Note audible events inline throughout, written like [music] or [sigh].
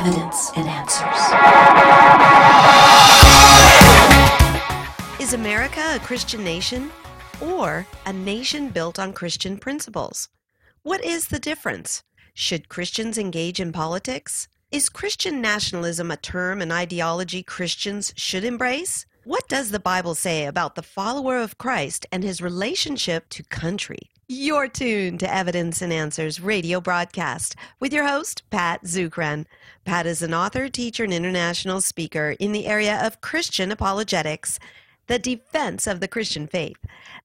Evidence and Answers. Is America a Christian nation or a nation built on Christian principles? What is the difference? Should Christians engage in politics? Is Christian nationalism a term and ideology Christians should embrace? What does the Bible say about the follower of Christ and his relationship to country? You're tuned to Evidence and Answers radio broadcast with your host, Pat Zukeran. Pat is an author, teacher, and international speaker in the area of Christian apologetics, the defense of the Christian faith.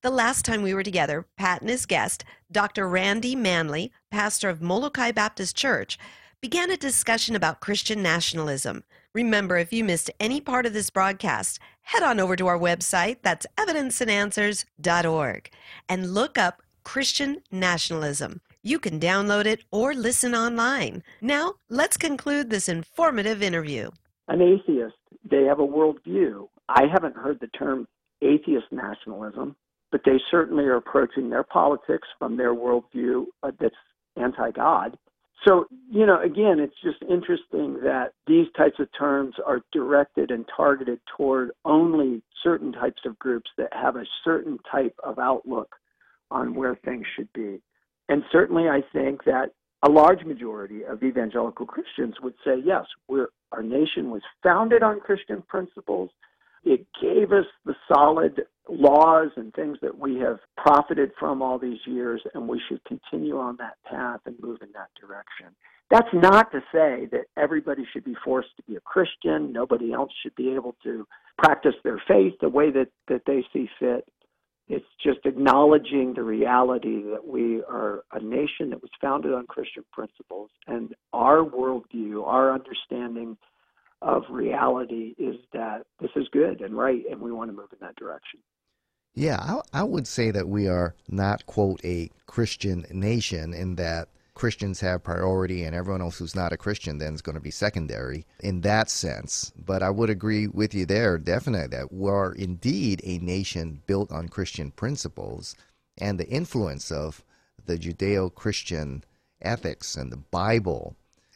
The last time we were together, Pat and his guest, Dr. Randy Manley, pastor of Molokai Baptist Church, began a discussion about Christian nationalism. Remember, if you missed any part of this broadcast, head on over to our website, that's evidenceandanswers.org, and look up Christian nationalism. You can download it or listen online. Now, let's conclude this informative interview. An atheist, they have a worldview. I haven't heard the term atheist nationalism, but they certainly are approaching their politics from their worldview uh, that's anti God. So, you know, again, it's just interesting that these types of terms are directed and targeted toward only certain types of groups that have a certain type of outlook on where things should be. And certainly, I think that a large majority of evangelical Christians would say, yes, our nation was founded on Christian principles. It gave us the solid laws and things that we have profited from all these years, and we should continue on that path and move in that direction. That's not to say that everybody should be forced to be a Christian. Nobody else should be able to practice their faith the way that, that they see fit. It's just acknowledging the reality that we are a nation that was founded on Christian principles, and our worldview, our understanding of reality is that this is good and right, and we want to move in that direction. Yeah, I, I would say that we are not, quote, a Christian nation in that Christians have priority and everyone else who's not a Christian then is going to be secondary in that sense. But I would agree with you there, definitely, that we're indeed a nation built on Christian principles and the influence of the Judeo Christian ethics and the Bible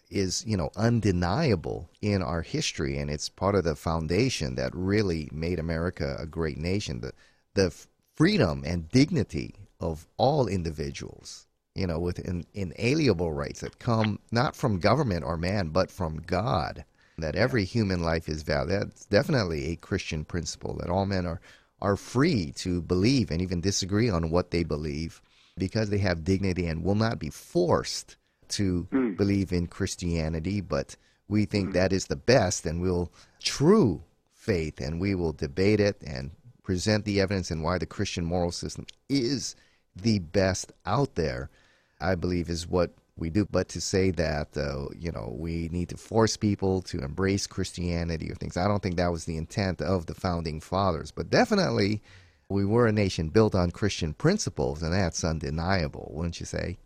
is, you know, undeniable in our history and it's part of the foundation that really made America a great nation. The the freedom and dignity of all individuals you know, with in, inalienable rights that come not from government or man, but from God. That every human life is valid. That's definitely a Christian principle that all men are, are free to believe and even disagree on what they believe because they have dignity and will not be forced to mm. believe in Christianity, but we think mm. that is the best and we'll true faith and we will debate it and present the evidence and why the Christian moral system is the best out there. I believe is what we do. But to say that, uh, you know, we need to force people to embrace Christianity or things, I don't think that was the intent of the founding fathers. But definitely, we were a nation built on Christian principles, and that's undeniable, wouldn't you say?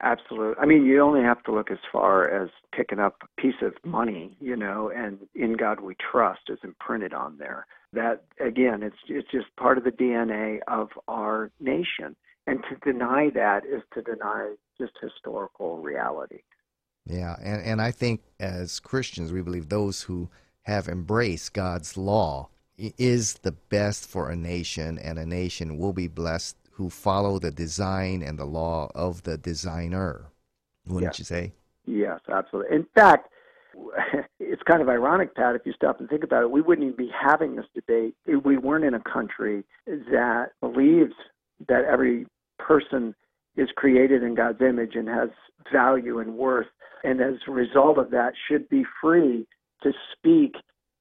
Absolutely. I mean, you only have to look as far as picking up a piece of money, you know, and "In God We Trust" is imprinted on there. That again, it's it's just part of the DNA of our nation. And to deny that is to deny just historical reality. Yeah, and, and I think as Christians, we believe those who have embraced God's law is the best for a nation, and a nation will be blessed who follow the design and the law of the designer. Wouldn't yes. you say? Yes, absolutely. In fact, [laughs] it's kind of ironic, Pat, if you stop and think about it. We wouldn't even be having this debate if we weren't in a country that believes that every person is created in God's image and has value and worth, and as a result of that, should be free to speak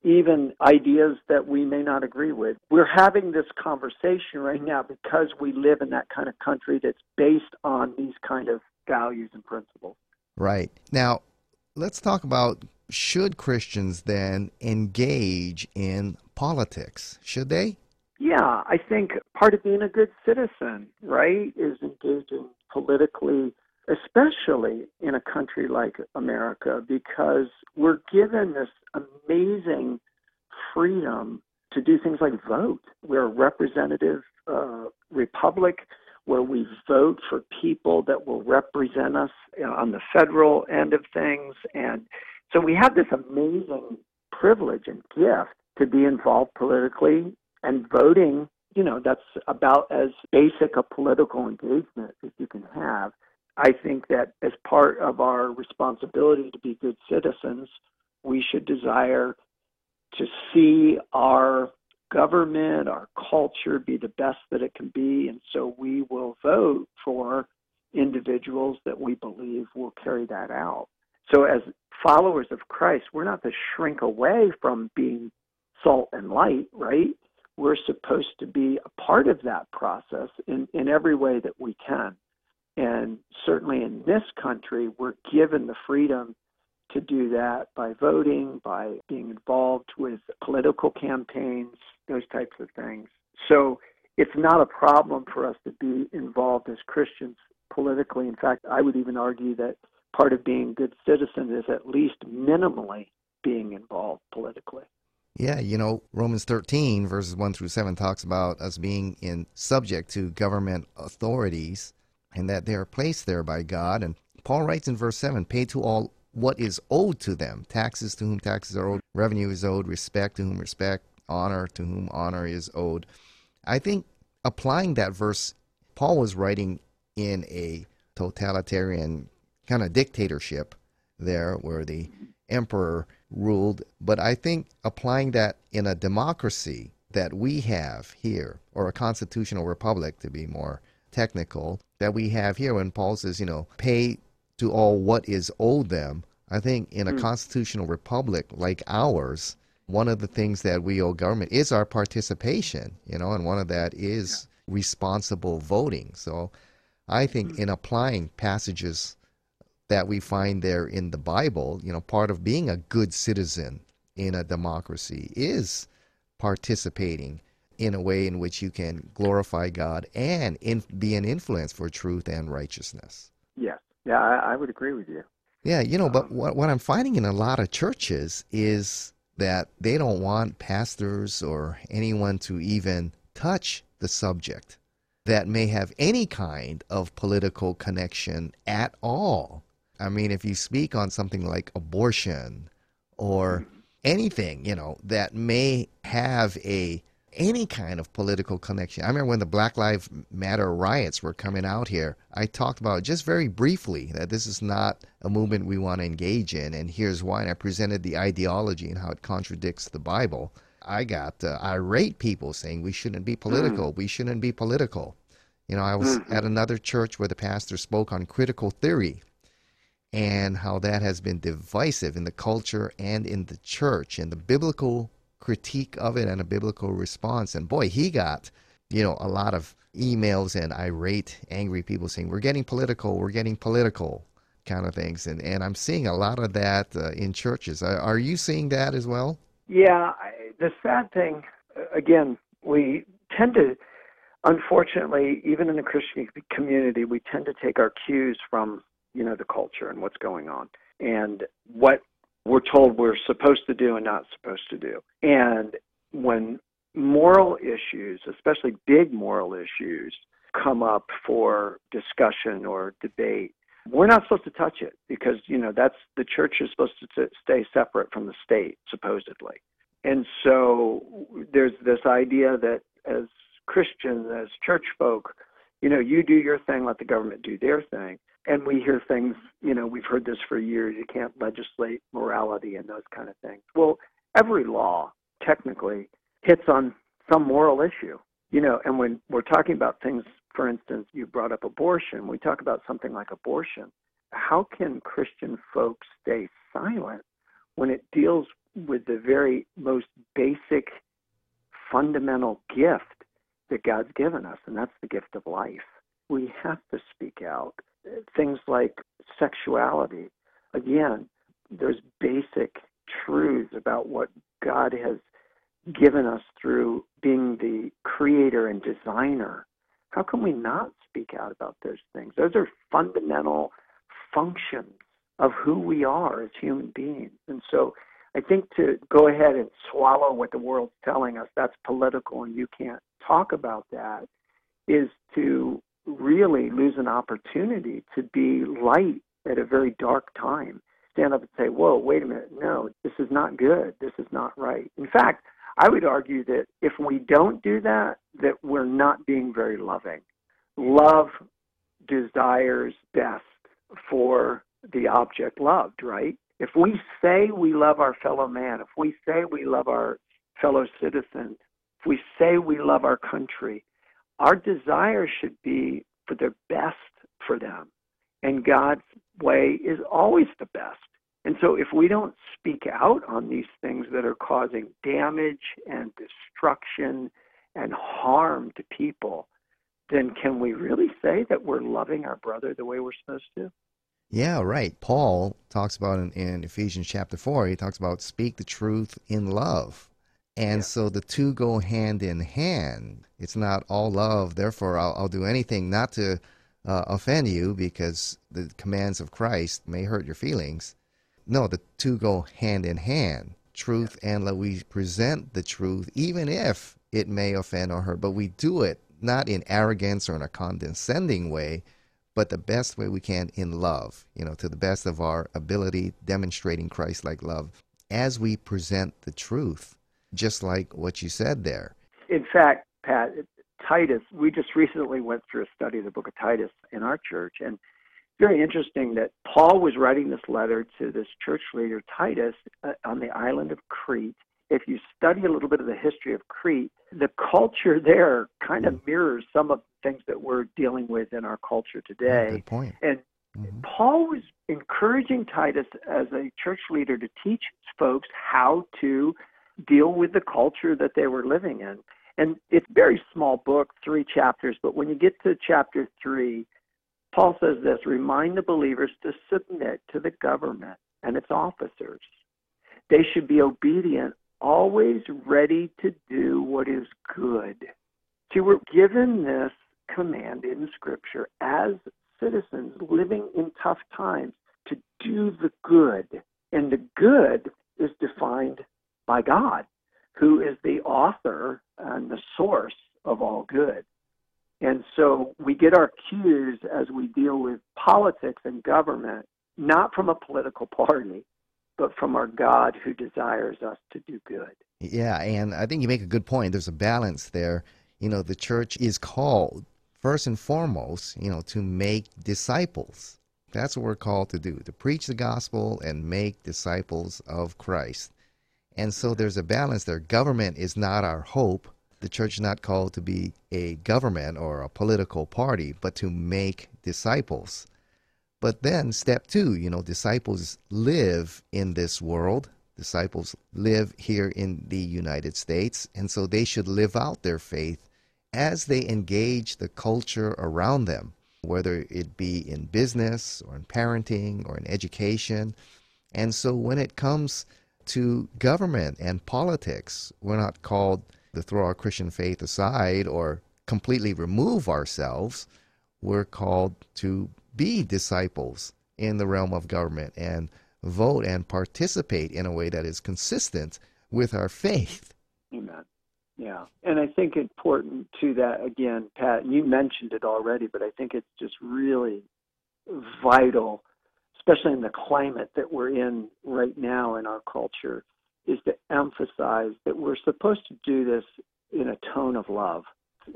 even ideas that we may not agree with. We're having this conversation right now because we live in that kind of country that's based on these kind of values and principles. Right. Now, let's talk about should Christians then engage in politics? Should they? Yeah, I think part of being a good citizen, right, is engaging politically, especially in a country like America, because we're given this amazing freedom to do things like vote. We're a representative uh, republic where we vote for people that will represent us on the federal end of things and So we have this amazing privilege and gift to be involved politically and voting. You know, that's about as basic a political engagement as you can have. I think that as part of our responsibility to be good citizens, we should desire to see our government, our culture be the best that it can be. And so we will vote for individuals that we believe will carry that out. So, as followers of Christ, we're not to shrink away from being salt and light, right? We're supposed to be a part of that process in, in every way that we can. And certainly in this country, we're given the freedom to do that by voting, by being involved with political campaigns, those types of things. So it's not a problem for us to be involved as Christians politically. In fact, I would even argue that part of being a good citizen is at least minimally being involved politically. Yeah, you know, Romans 13, verses 1 through 7 talks about us being in subject to government authorities and that they are placed there by God. And Paul writes in verse 7 pay to all what is owed to them taxes to whom taxes are owed, revenue is owed, respect to whom respect, honor to whom honor is owed. I think applying that verse, Paul was writing in a totalitarian kind of dictatorship there where the emperor ruled. But I think applying that in a democracy that we have here, or a constitutional republic to be more technical, that we have here when Paul says, you know, pay to all what is owed them. I think in a mm. constitutional republic like ours, one of the things that we owe government is our participation, you know, and one of that is yeah. responsible voting. So I think mm. in applying passages that we find there in the Bible, you know, part of being a good citizen in a democracy is participating in a way in which you can glorify God and in, be an influence for truth and righteousness. Yeah, yeah, I, I would agree with you. Yeah, you know, but um, what, what I'm finding in a lot of churches is that they don't want pastors or anyone to even touch the subject that may have any kind of political connection at all. I mean, if you speak on something like abortion or anything, you know, that may have a any kind of political connection. I remember when the Black Lives Matter riots were coming out here, I talked about just very briefly that this is not a movement we want to engage in, and here's why. And I presented the ideology and how it contradicts the Bible. I got uh, irate people saying we shouldn't be political. Mm. We shouldn't be political. You know, I was mm. at another church where the pastor spoke on critical theory and how that has been divisive in the culture and in the church and the biblical critique of it and a biblical response. And boy, he got, you know, a lot of emails and irate, angry people saying, we're getting political, we're getting political kind of things. And, and I'm seeing a lot of that uh, in churches. Are, you seeing that as well? Yeah. I, the sad thing, again, we tend to, unfortunately, even in the Christian community, we tend to take our cues from, you know, the culture and what's going on. And what we're told we're supposed to do and not supposed to do. And when moral issues, especially big moral issues, come up for discussion or debate, we're not supposed to touch it because you know that's the church is supposed to stay separate from the state supposedly. And so there's this idea that as Christians, as church folk, you know, you do your thing, let the government do their thing and we hear things, you know, we've heard this for years. You can't legislate morality and those kind of things. Well, every law technically hits on some moral issue, you know, and when we're talking about things, for instance, you brought up abortion, we talk about something like abortion. How can Christian folks stay silent when it deals with the very most basic, fundamental gift that God's given us, and that's the gift of life? We have to speak out things like sexuality. Again, there's basic truths about what God has given us through being the creator and designer. How can we not speak out about those things? Those are fundamental functions of who we are as human beings. And so I think to go ahead and swallow what the world's telling us, that's political and you can't talk about that, is to really lose an opportunity to be light at a very dark time, stand up and say, whoa, wait a minute, no, this is not good. This is not right. In fact, I would argue that if we don't do that, that we're not being very loving. Love desires best for the object loved, right? If we say we love our fellow man, if we say we love our fellow citizens, if we say we love our country, our desire should be for the best for them. And God's way is always the best. And so if we don't speak out on these things that are causing damage and destruction and harm to people, then can we really say that we're loving our brother the way we're supposed to? Yeah, right. Paul talks about in, in Ephesians chapter 4, he talks about speak the truth in love. And yeah. so the two go hand in hand. It's not all love, therefore I'll, I'll do anything not to uh, offend you because the commands of Christ may hurt your feelings. No, the two go hand in hand. Truth and love. We present the truth even if it may offend or hurt, but we do it not in arrogance or in a condescending way, but the best way we can in love, you know, to the best of our ability, demonstrating Christ like love as we present the truth, just like what you said there. In fact, Pat, Titus, we just recently went through a study of the book of Titus in our church, and very interesting that Paul was writing this letter to this church leader, Titus, uh, on the island of Crete. If you study a little bit of the history of Crete, the culture there kind of mirrors some of the things that we're dealing with in our culture today. Good point. And mm-hmm. Paul was encouraging Titus as a church leader to teach folks how to deal with the culture that they were living in. And it's a very small book, three chapters, but when you get to chapter three, Paul says this remind the believers to submit to the government and its officers. They should be obedient, always ready to do what is good. See, we're given this command in Scripture as citizens living in tough times to do the good. And the good by God who is the author and the source of all good. And so we get our cues as we deal with politics and government, not from a political party, but from our God who desires us to do good. Yeah, and I think you make a good point. There's a balance there. You know, the church is called, first and foremost, you know, to make disciples. That's what we're called to do, to preach the gospel and make disciples of Christ. And so there's a balance there. Government is not our hope. The church is not called to be a government or a political party, but to make disciples. But then, step two, you know, disciples live in this world. Disciples live here in the United States, and so they should live out their faith as they engage the culture around them, whether it be in business or in parenting or in education. And so when it comes to government and politics. We're not called to throw our Christian faith aside or completely remove ourselves. We're called to be disciples in the realm of government and vote and participate in a way that is consistent with our faith. Amen. Yeah. And I think important to that, again, Pat, you mentioned it already, but I think it's just really vital especially in the climate that we're in right now in our culture, is to emphasize that we're supposed to do this in a tone of love.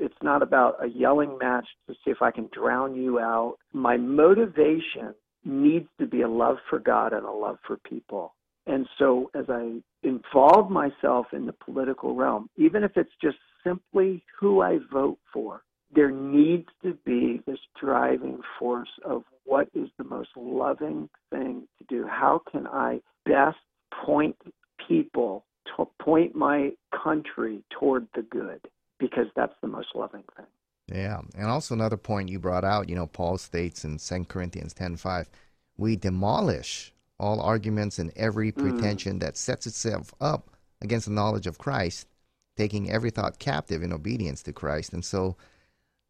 It's not about a yelling match to see if I can drown you out. My motivation needs to be a love for God and a love for people. And so as I involve myself in the political realm, even if it's just simply who I vote for, there needs to be this driving force of what is the most loving thing to do? How can I best point people to point my country toward the good? Because that's the most loving thing. Yeah. And also another point you brought out, you know, Paul states in 2 Corinthians 10:5, we demolish all arguments and every mm. pretension mm. that sets itself up against the knowledge of Christ, taking every thought captive in obedience to Christ. And so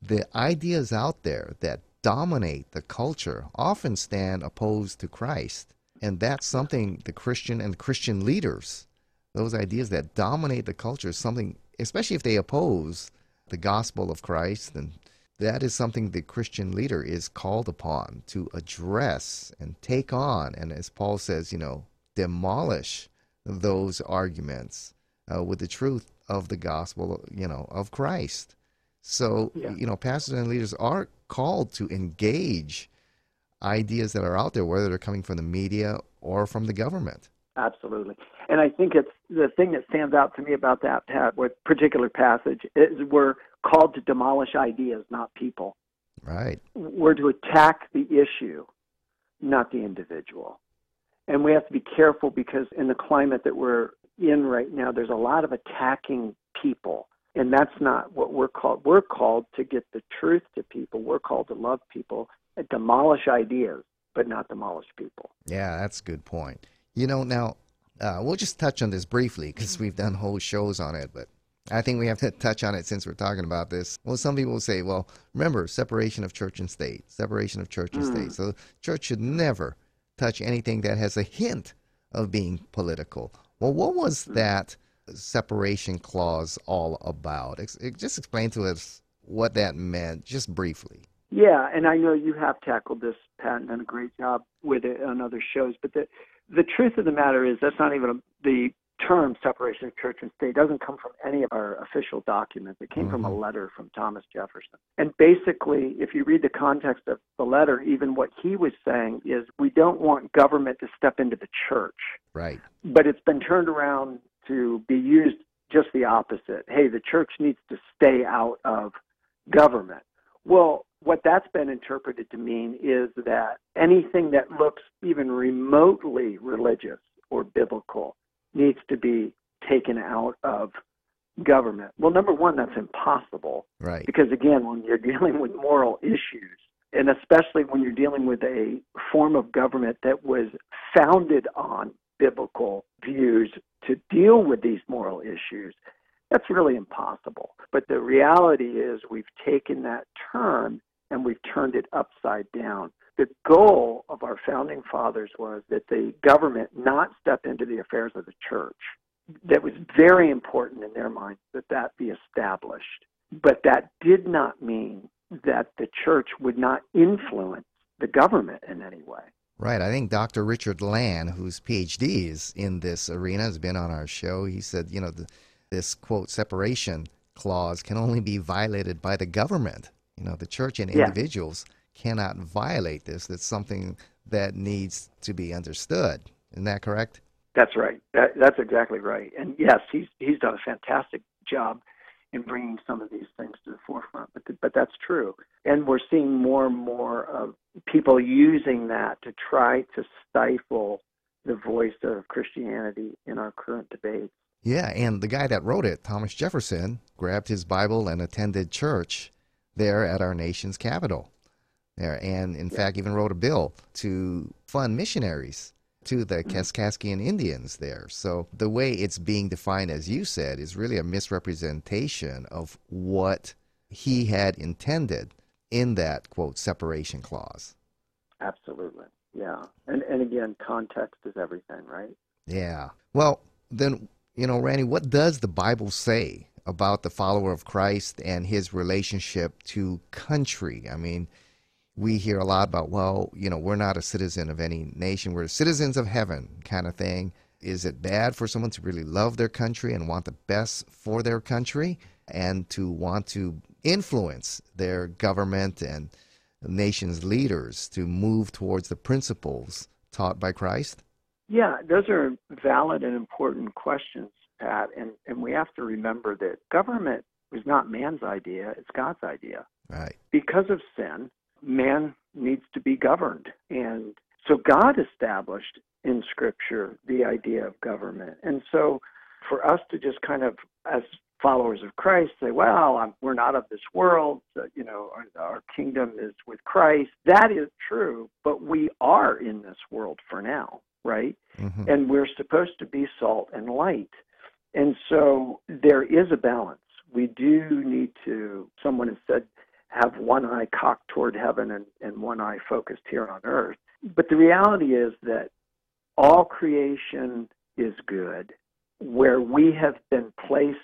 the ideas out there that dominate the culture often stand opposed to Christ. And that's something the Christian and Christian leaders, those ideas that dominate the culture, is something, especially if they oppose the gospel of Christ and that is something the Christian leader is called upon to address and take on. And as Paul says, you know, demolish those arguments uh, with the truth of the gospel, you know, of Christ. So, yeah. you know, pastors and leaders are called to engage ideas that are out there, whether they're coming from the media or from the government. Absolutely. And I think it's the thing that stands out to me about that Pat, with particular passage is we're called to demolish ideas, not people. Right. We're to attack the issue, not the individual. And we have to be careful because in the climate that we're in right now, there's a lot of attacking people. And that's not what we're called. We're called to get the truth to people. We're called to love people and demolish ideas, but not demolish people. Yeah, that's a good point. You know, now uh, we'll just touch on this briefly because we've done whole shows on it, but I think we have to touch on it since we're talking about this. Well, some people say, well, remember, separation of church and state, separation of church and mm. state. So, church should never touch anything that has a hint of being political. Well, what was mm. that separation clause all about? Just explain to us what that meant, just briefly. Yeah, and I know you have tackled this, Pat, and done a great job with it on other shows. But the the truth of the matter is that's not even a, the term separation of church and state doesn't come from any of our official documents. It came mm-hmm. from a mm-hmm. letter from Thomas Jefferson. And basically, if you read the context of the letter, even what he was saying is we don't want government to step into the church. Right. But it's been turned around to be used just the opposite. Hey, the church needs to stay out of government. Well, what that's been interpreted to mean is that anything that looks even remotely religious or biblical needs to be taken out of government. Well, number one, that's impossible. Right. Because again, when you're dealing with moral issues, and especially when you're dealing with a form of government that was founded on biblical views to deal with these moral issues, that's really impossible. But the reality is, we've taken that term and we've turned it upside down. The goal of our founding fathers was that the government not step into the affairs of the church. That was very important in their minds that that be established. But that did not mean that the church would not influence the government in any way. Right. I think Dr. Richard Land, whose PhD is in this arena, has been on our show. He said, you know, the, this quote separation clause can only be violated by the government. You know, the church and individuals yeah. cannot violate this. That's something that needs to be understood. Isn't that correct? That's right. That, that's exactly right. And yes, he's he's done a fantastic job in bringing some of these things to the forefront. But the, but that's true. And we're seeing more and more of people using that to try to stifle the voice of Christianity in our current debates. Yeah, and the guy that wrote it, Thomas Jefferson, grabbed his Bible and attended church there at our nation's capital. There, and in fact, even wrote a bill to fund missionaries to the mm-hmm. Kaskaskian Indians there. So the way it's being defined, as you said, is really a misrepresentation of what he had intended in that quote separation clause. Absolutely, yeah. And and again, context is everything, right? Yeah. Well, then you know, Randy, what does the Bible say about the follower of Christ and his relationship to country? I mean, we hear a lot about, well, you know, we're not a citizen of any nation, we're citizens of heaven kind of thing. Is it bad for someone to really love their country and want the best for their country and to want to influence their government and nation's leaders to move towards the principles taught by Christ? Yeah, those are valid and important questions, Pat. And, and we have to remember that government was not man's idea, it's God's idea. Right. Because of sin, man needs to be governed. And so God established in Scripture the idea of government. And so for us to just kind of, as followers of Christ, say, well, I'm, we're not of this world, so, you know, our, our kingdom is with Christ, that is true, but we are in this world for now right? Mm-hmm. And we're supposed to be salt and light. And so there is a balance. We do need to, someone has said, have one eye cocked toward heaven and, and one eye focused here on earth. But the reality is that all creation is good. Where we have been placed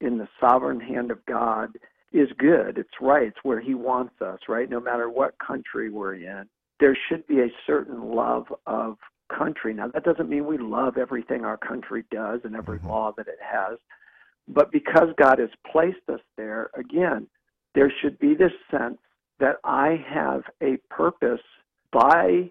in the sovereign hand of God is good. It's right. It's where He wants us, right? No matter what country we're in, there should be a certain love of country. Now, that doesn't mean we love everything our country does and every mm-hmm. law that it has, but because God has placed us there, again, there should be this sense that I have a purpose by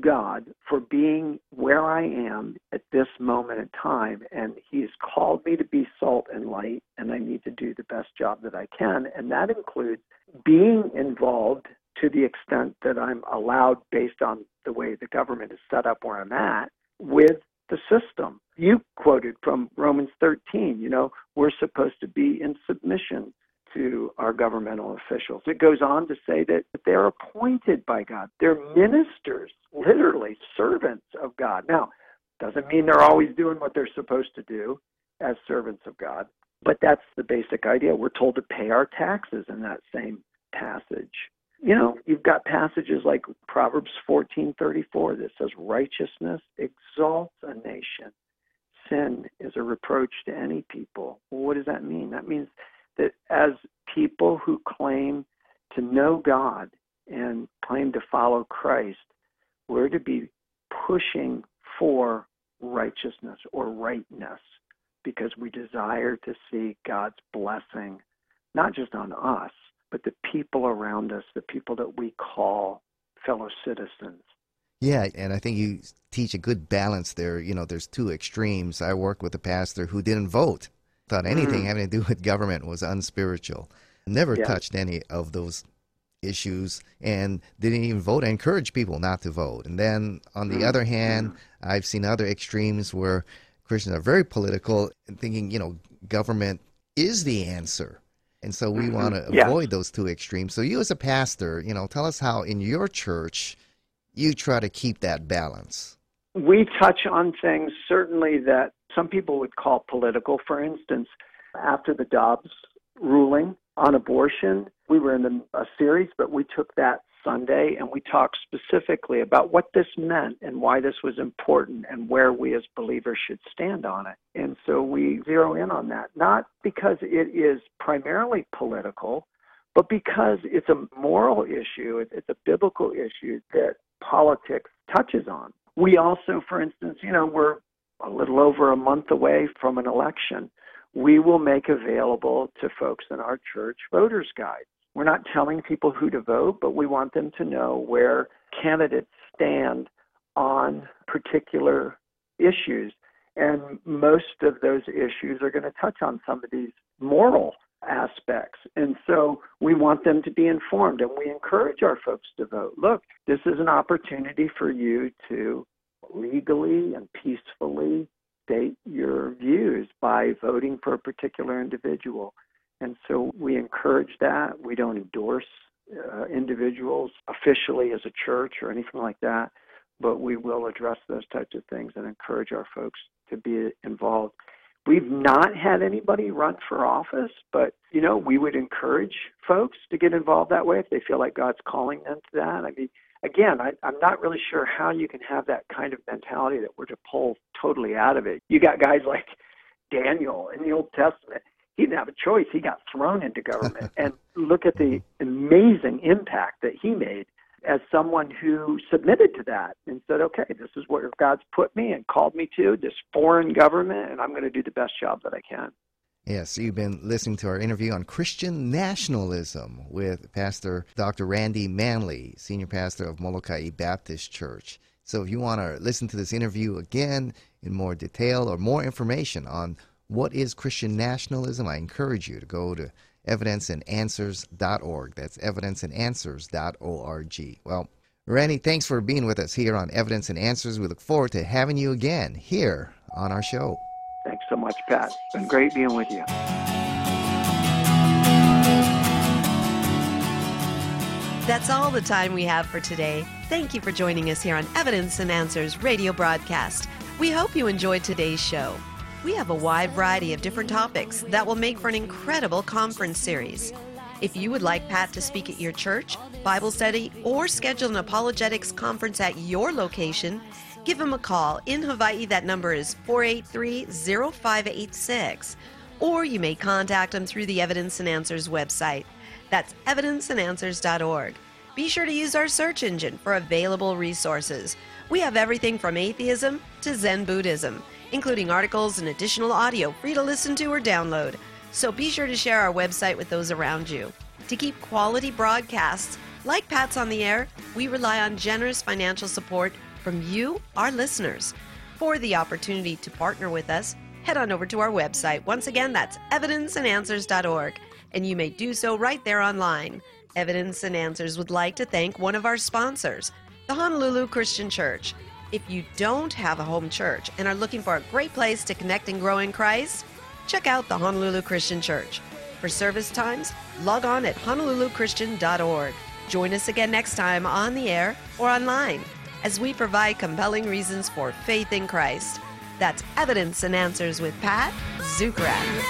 God for being where I am at this moment in time. And He has called me to be salt and light, and I need to do the best job that I can. And that includes being involved to the extent that I'm allowed based on the way the government is set up where I'm at with the system. You quoted from Romans 13, you know, we're supposed to be in submission to our governmental officials. It goes on to say that they're appointed by God. They're ministers, literally servants of God. Now, doesn't mean they're always doing what they're supposed to do as servants of God, but that's the basic idea. We're told to pay our taxes in that same passage. You know, you've got passages like Proverbs 14:34 that says righteousness exalts a nation. Sin is a reproach to any people. Well, what does that mean? That means that as people who claim to know God and claim to follow Christ, we're to be pushing for righteousness or rightness because we desire to see God's blessing, not just on us, but the people around us, the people that we call fellow citizens. Yeah, and I think you teach a good balance there. You know, there's two extremes. I worked with a pastor who didn't vote thought anything mm. having to do with government was unspiritual. Never yeah. touched any of those issues and didn't even vote. I encourage people not to vote. And then on the mm. other hand, mm. I've seen other extremes where Christians are very political and thinking, you know, government is the answer. And so we mm-hmm. want to yeah. avoid those two extremes. So you as a pastor, you know, tell us how in your church you try to keep that balance. We touch on things certainly that some people would call political. For instance, after the Dobbs ruling on abortion, we were in a series, but we took that Sunday and we talked specifically about what this meant and why this was important and where we as believers should stand on it. And so we zero in on that, not because it is primarily political, but because it's a moral issue, it's a biblical issue that politics touches on. We also, for instance, you know, we're a little over a month away from an election. We will make available to folks in our church voters' guides. We're not telling people who to vote, but we want them to know where candidates stand on particular issues. And most of those issues are going to touch on some of these moral aspects. And so we want them to be informed and we encourage our folks to vote. Look, this is an opportunity for you to legally and peacefully state your views by voting for a particular individual. And so we encourage that. We don't endorse uh, individuals officially as a church or anything like that, but we will address those types of things and encourage our folks to be involved. We've not had anybody run for office, but you know, we would encourage folks to get involved that way if they feel like God's calling them to that. I mean, again, I, I'm not really sure how you can have that kind of mentality that we're to pull totally out of it. You got guys like Daniel in the Old Testament. He didn't have a choice. He got thrown into government. and look at the amazing impact that he made as someone who submitted to that and said, okay, this is where God's put me and called me to, this foreign government, and I'm going to do the best job that I can. Yes, you've been listening to our interview on Christian nationalism with Pastor Dr. Randy Manley, Senior Pastor of Molokai Baptist Church. So if you want to listen to this interview again in more detail or more information on what is Christian nationalism, I encourage you to go to evidenceandanswers.org. That's evidenceandanswers.org. Well, Randy, thanks for being with us here on Evidence and Answers. We look forward to having you again here on our show. Thanks so much, Pat. It's been great being with you. That's all the time we have for today. Thank you for joining us here on Evidence and Answers radio broadcast. We hope you enjoyed today's show. We have a wide variety of different topics that will make for an incredible conference series. If you would like Pat to speak at your church, Bible study, or schedule an apologetics conference at your location, give him a call. In Hawaii, that number is 483 0586 or you may contact him through the Evidence and Answers website. That's evidenceandanswers.org. Be sure to use our search engine for available resources. We have everything from atheism to Zen Buddhism, including articles and additional audio free to listen to or download. So be sure to share our website with those around you. To keep quality broadcasts like Pat's on the Air, we rely on generous financial support from you, our listeners. For the opportunity to partner with us, head on over to our website. Once again, that's evidenceandanswers.org, and you may do so right there online. Evidence and Answers would like to thank one of our sponsors, the Honolulu Christian Church. If you don't have a home church and are looking for a great place to connect and grow in Christ, check out the Honolulu Christian Church. For service times, log on at honoluluchristian.org. Join us again next time on the air or online as we provide compelling reasons for faith in Christ. That's Evidence and Answers with Pat Zukeran.